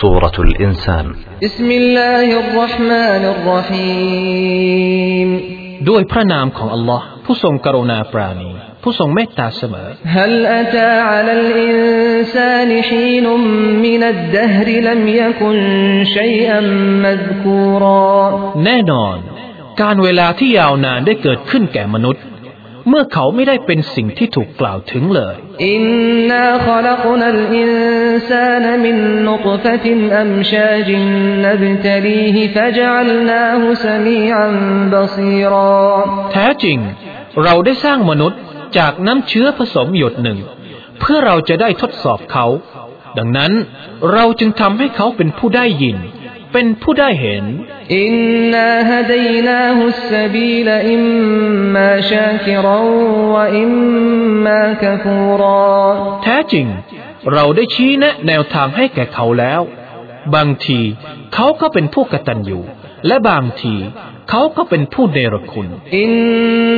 سورة الإنسان بسم الله الرحمن الرحيم ด้วยพระนามของอัลลอฮ์ผู้ทรงกรุณาปราณี ผู้ทรงเมตตาเสมอ هل أتى على الإنسان حين من الدهر لم يكن شيئا مذكورا แน่นอน การเวลาที่ยาวนานได้เกิดขึ้นแก่มนุษย์ เมื่อเขาไม่ได้เป็นสิ่งที่ถูกกล่าวถึงเลยอินนาขลักนัลอินซานมินนุตฟตินอัมชาจินนับตลีฮิฟจัลนาหุสมีอันบซีรอแท้จริง เราได้สร้างมนุษย์จากน้ำเชื้อผสมหยดหนึ่ง เพื่อเราจะได้ทดสอบเขา ดังนั้นเราจึงทำให้เขาเป็นผู้ได้ยิน เป็นผู้ได้เห็นอินนาฮดยนาฮุสซบีลอิมมาชาคิรวะอิมมากฟูรแท้จริง เราได้ชี้แนะแนวทางให้แก่เขาแล้ว บางทีเขาก็เป็นผู้กตัญญูและบางทีเขาก็เป็นผู้เนรคุณอิน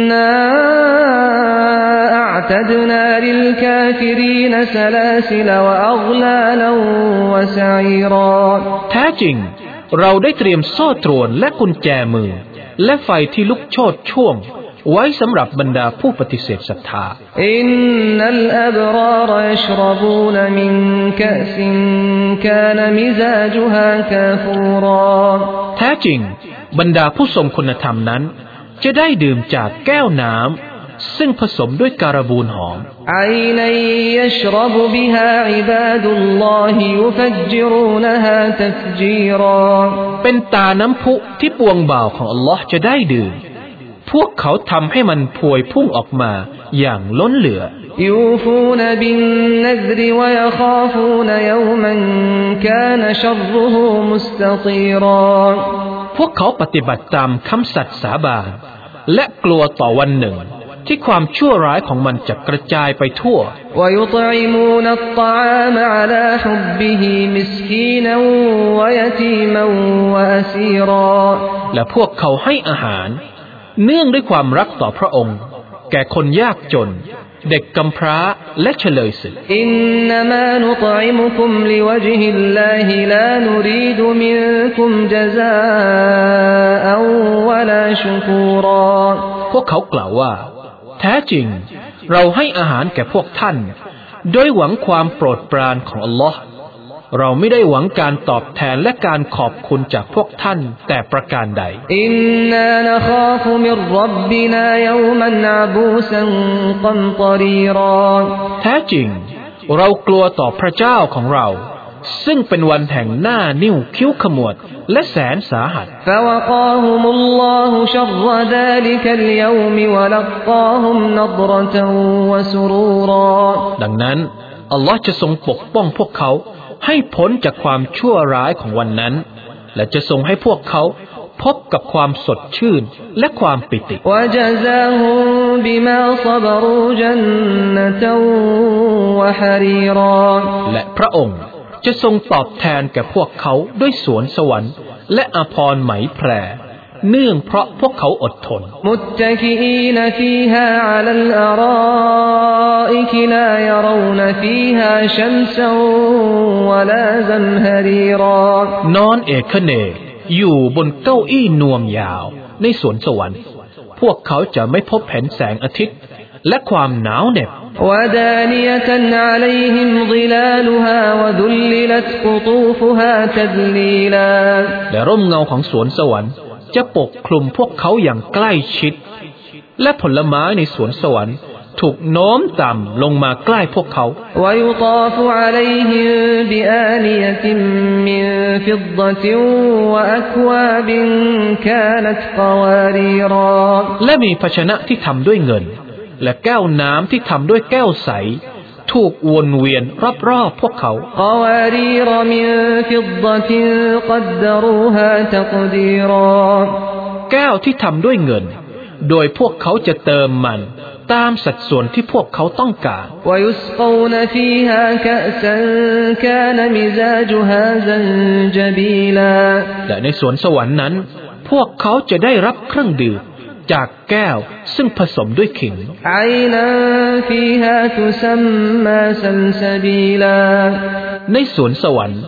นาอัตดนาลิลกาฟิรีนสลาสิลวะอัลลาลวะซอีรอแท้จริง เราได้เตรียมโซ่ตรวนและกุญแจมือ และไฟที่ลุกโชดช่วง ไว้สำหรับบรรดาผู้ปฏิเสธศรัทธาอินนัลอับรารยชรบูนมินกะสินกานมิซาจุฮากาฟูรอแท้จริง บรรดาผู้ทรงคุณธรรมนั้น จะได้ดื่มจากแก้วน้ำซึ่งผสมด้วยการบูนหอม عينا يشرب بها عباد الله يفجرونها تفجيرا เป็นตาน้ำพุที่ปวงบ่าวของอัลลอฮ์จะได้ดื่ม พวกเขาทำให้มันพวยพุ่งออกมาอย่างล้นเหลือ يوفون بالنذر ويخافون يوما كان شره مستطيرا พวกเขาปฏิบัติตามคำสัตย์สาบาน และกลัวต่อวันหนึ่ง ที่ความชั่วร้ายของมันจะกระจายไปทั่ว และพวกเขาให้อาหาร เนื่องด้วยความรักต่อพระองค์ แก่คนยากจน เด็กกำพร้าและเฉลยศึกอินนามะนุตอิมุคุมลิวจฮิลลาฮิลานุรีดมินคุมจซาอวะลาชุกูรอพวกเขากล่าวว่า แท้จริง เราให้อาหารแก่พวกท่าน โดยหวังความโปรดปรานของอัลลอฮ์เราไม่ได้หวังการตอบแทนและการขอบคุณจากพวกท่านแต่ประการใด อินนานะคาฟุมิรับบินายามันอาบูสันกัมตรีรอแท้จริง เรากลัวต่อพระเจ้าของเรา ซึ่งเป็นวันแห่งหน้านิ้วคิ้วขมวด และแสนสาหัสดังนั้น อัลลอฮ์จะทรงปกป้องพวกเขา ให้พ้นจากความชั่วร้ายของวันนั้น และจะทรงให้พวกเขาพบกับความสดชื่นและความปิติ และพระองค์ จะทรงตอบแทนแก่พวกเขาด้วยสวนสวรรค์ และอภรรไหมแพรเนื่องเพราะพวกเขาอดทน มุตตะคีนฟีฮาอัลลอรออิกลายรูนฟีฮาชัมซวลาซัมฮรีรอนอนเอกเนกอยู่บนเก้าอี้นวมยาวในสวนสวรรค์ พวกเขาจะไม่พบแผ่นแสงอาทิตย์ และความหนาวเหน็บและร่มเงาของสวนสวรรค์จะปกคลุมพวกเขาอย่างใกล้ชิด และผลไม้ในสวนสวรรค์ถูกโน้มต่ำลงมาใกล้พวกเขา และมีภาชนะที่ทำด้วยเงิน และแก้วน้ำที่ทำด้วยแก้วใส ถูกวนเวียนรอบๆพวกเขา แก้วที่ทำด้วยเงิน โดยพวกเขาจะเติมมันตามสัดส่วนที่พวกเขาต้องการ และในสวนสวรรค์นั้น พวกเขาจะได้รับเครื่องดื่ม จากแก้วซึ่งผสมด้วยขิงในสวนสวรรค์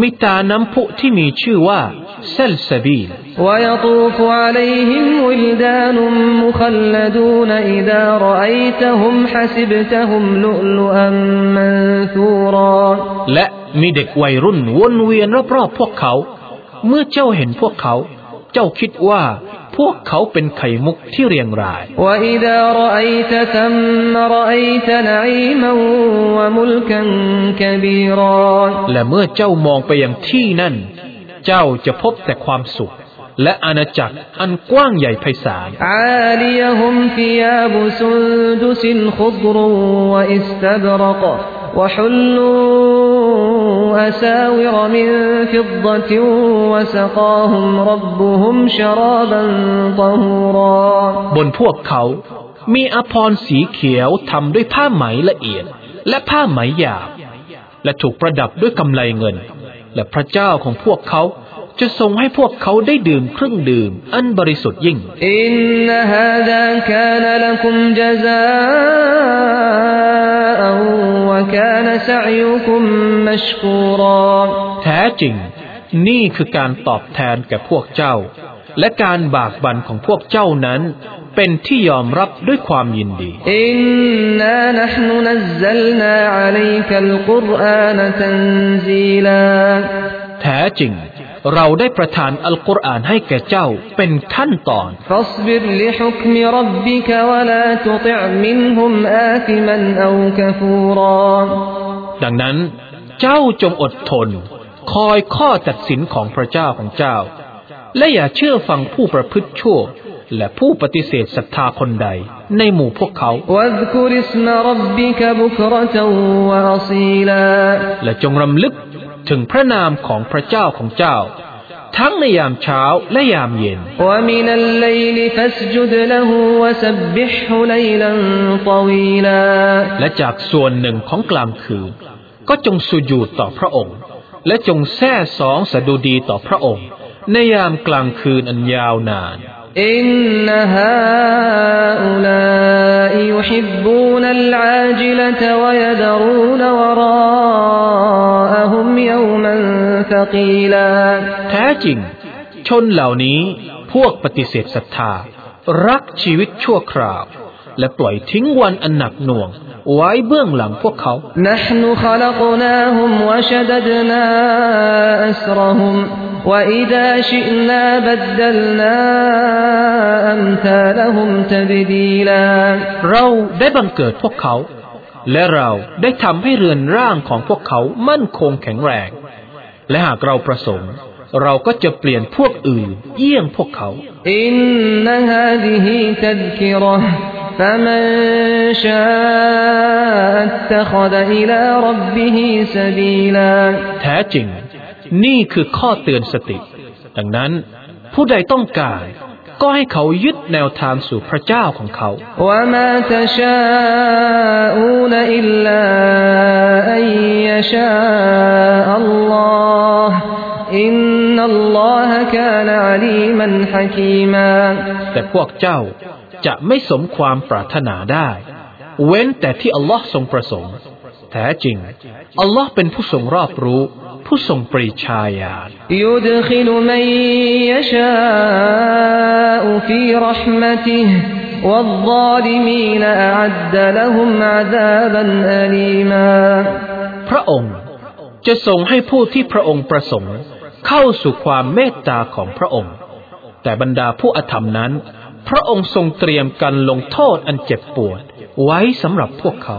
มีตาน้ำพุที่มีชื่อว่าเซลซบีลและมีเด็กวัยรุ่นวนเวียนรอบๆพวกเขา เมื่อเจ้าเห็นพวกเขา เจ้าคิดว่า พวกเขาเป็นไข่มุกที่เรียงราย และเมื่อเจ้ามองไปยังที่นั่น เจ้าจะพบแต่ความสุขและอาณาจักรอันกว้างใหญ่ไพศาลอาลียฮุมฟิยาบุสุนดุสินขุดรุวอิสตบรกวะฮุลู أساور من فضة وسقاهم ربهم شرابا طهورا บนพวกเขา มีอภรณ์สีเขียวทำด้วยผ้าไหมละเอียด และผ้าไหมหยาบ และถูกประดับด้วยกำไลเงิน และพระเจ้าของพวกเขา จะทรงให้พวกเขาได้ดื่มเครื่องดื่ม อันบริสุทธิ์ยิ่ง อินนฮาดาคานลักุมจซาอวะกานซะยุคุมมัชกูรอแท้จริง นี่คือการตอบแทนแก่พวกเจ้า และการบากบั่นของพวกเจ้านั้น เป็นที่ยอมรับด้วยความยินดีอินนานะห์นุนัซซัลนาอะลัยกัลกุรอานะตันซีลาแท้จริง เราได้ประทานอัลกุรอานให้แก่เจ้าเป็นขั้นตอนดังนั้น เจ้าจงอดทน คอยข้อตัดสินของพระเจ้าของเจ้า และอย่าเชื่อฟังผู้ประพฤติชั่วและผู้ปฏิเสธศรัทธาคนใดในหมู่พวกเขา และจงรำลึก ถึงพระนามของพระเจ้าของเจ้า ทั้งในยามเช้าและยามเย็น ومن الليل فاسجد له وسبحه ليلا طويلا และจากส่วนหนึ่งของกลางคืน ก็จงสุญูดต่อพระองค์ และจงแท้สองสดุดีต่อพระองค์ ในยามกลางคืนอันยาวนาน إن هؤلاء يحبون العاجلة ويذرون وراءهم يوما ثقيلا แท้จริง ชนเหล่านี้พวกปฏิเสธศรัทธา รักชีวิตชั่วคราว และปล่อยทิ้งวันอันหนักหน่วง ไว้เบื้องหลังพวกเขา نحن خلقناهم وشددنا أسرهم وإذا شئنا بدلنا أمثالهم تبديلا เราได้บังเกิดพวกเขา และเราได้ทำให้เรือนร่างของพวกเขามั่นคงแข็งแรง และหากเราประสงค์ เราก็จะเปลี่ยนพวกอื่น เยี่ยงพวกเขา إن هذه تذكرة فمن شاء اتخذ إلى ربه سبيلا แท้จริง นี่คือข้อเตือนสติ ดังนั้น ผู้ใดต้องการ ก็ให้เขายึดแนวทางสู่พระเจ้าของเขาแต่พวกเจ้าจะไม่สมความปรารถนาได้ เว้นแต่ที่อัลลอฮ์ทรงประสงค์ แท้จริง อัลลอฮ์เป็นผู้ทรงรอบรู้ ผู้ทรงปรีชาญาณ يدخل من يشاء في رحمته والظالمين أعد لهم عذابا أليما พระองค์จะทรงให้ผู้ที่พระองค์ประสงค์ เข้าสู่ความเมตตาของพระองค์ แต่บรรดาผู้อธรรมนั้น พระองค์ทรงเตรียมกันลงโทษอันเจ็บปวด ไว้สำหรับพวกเขา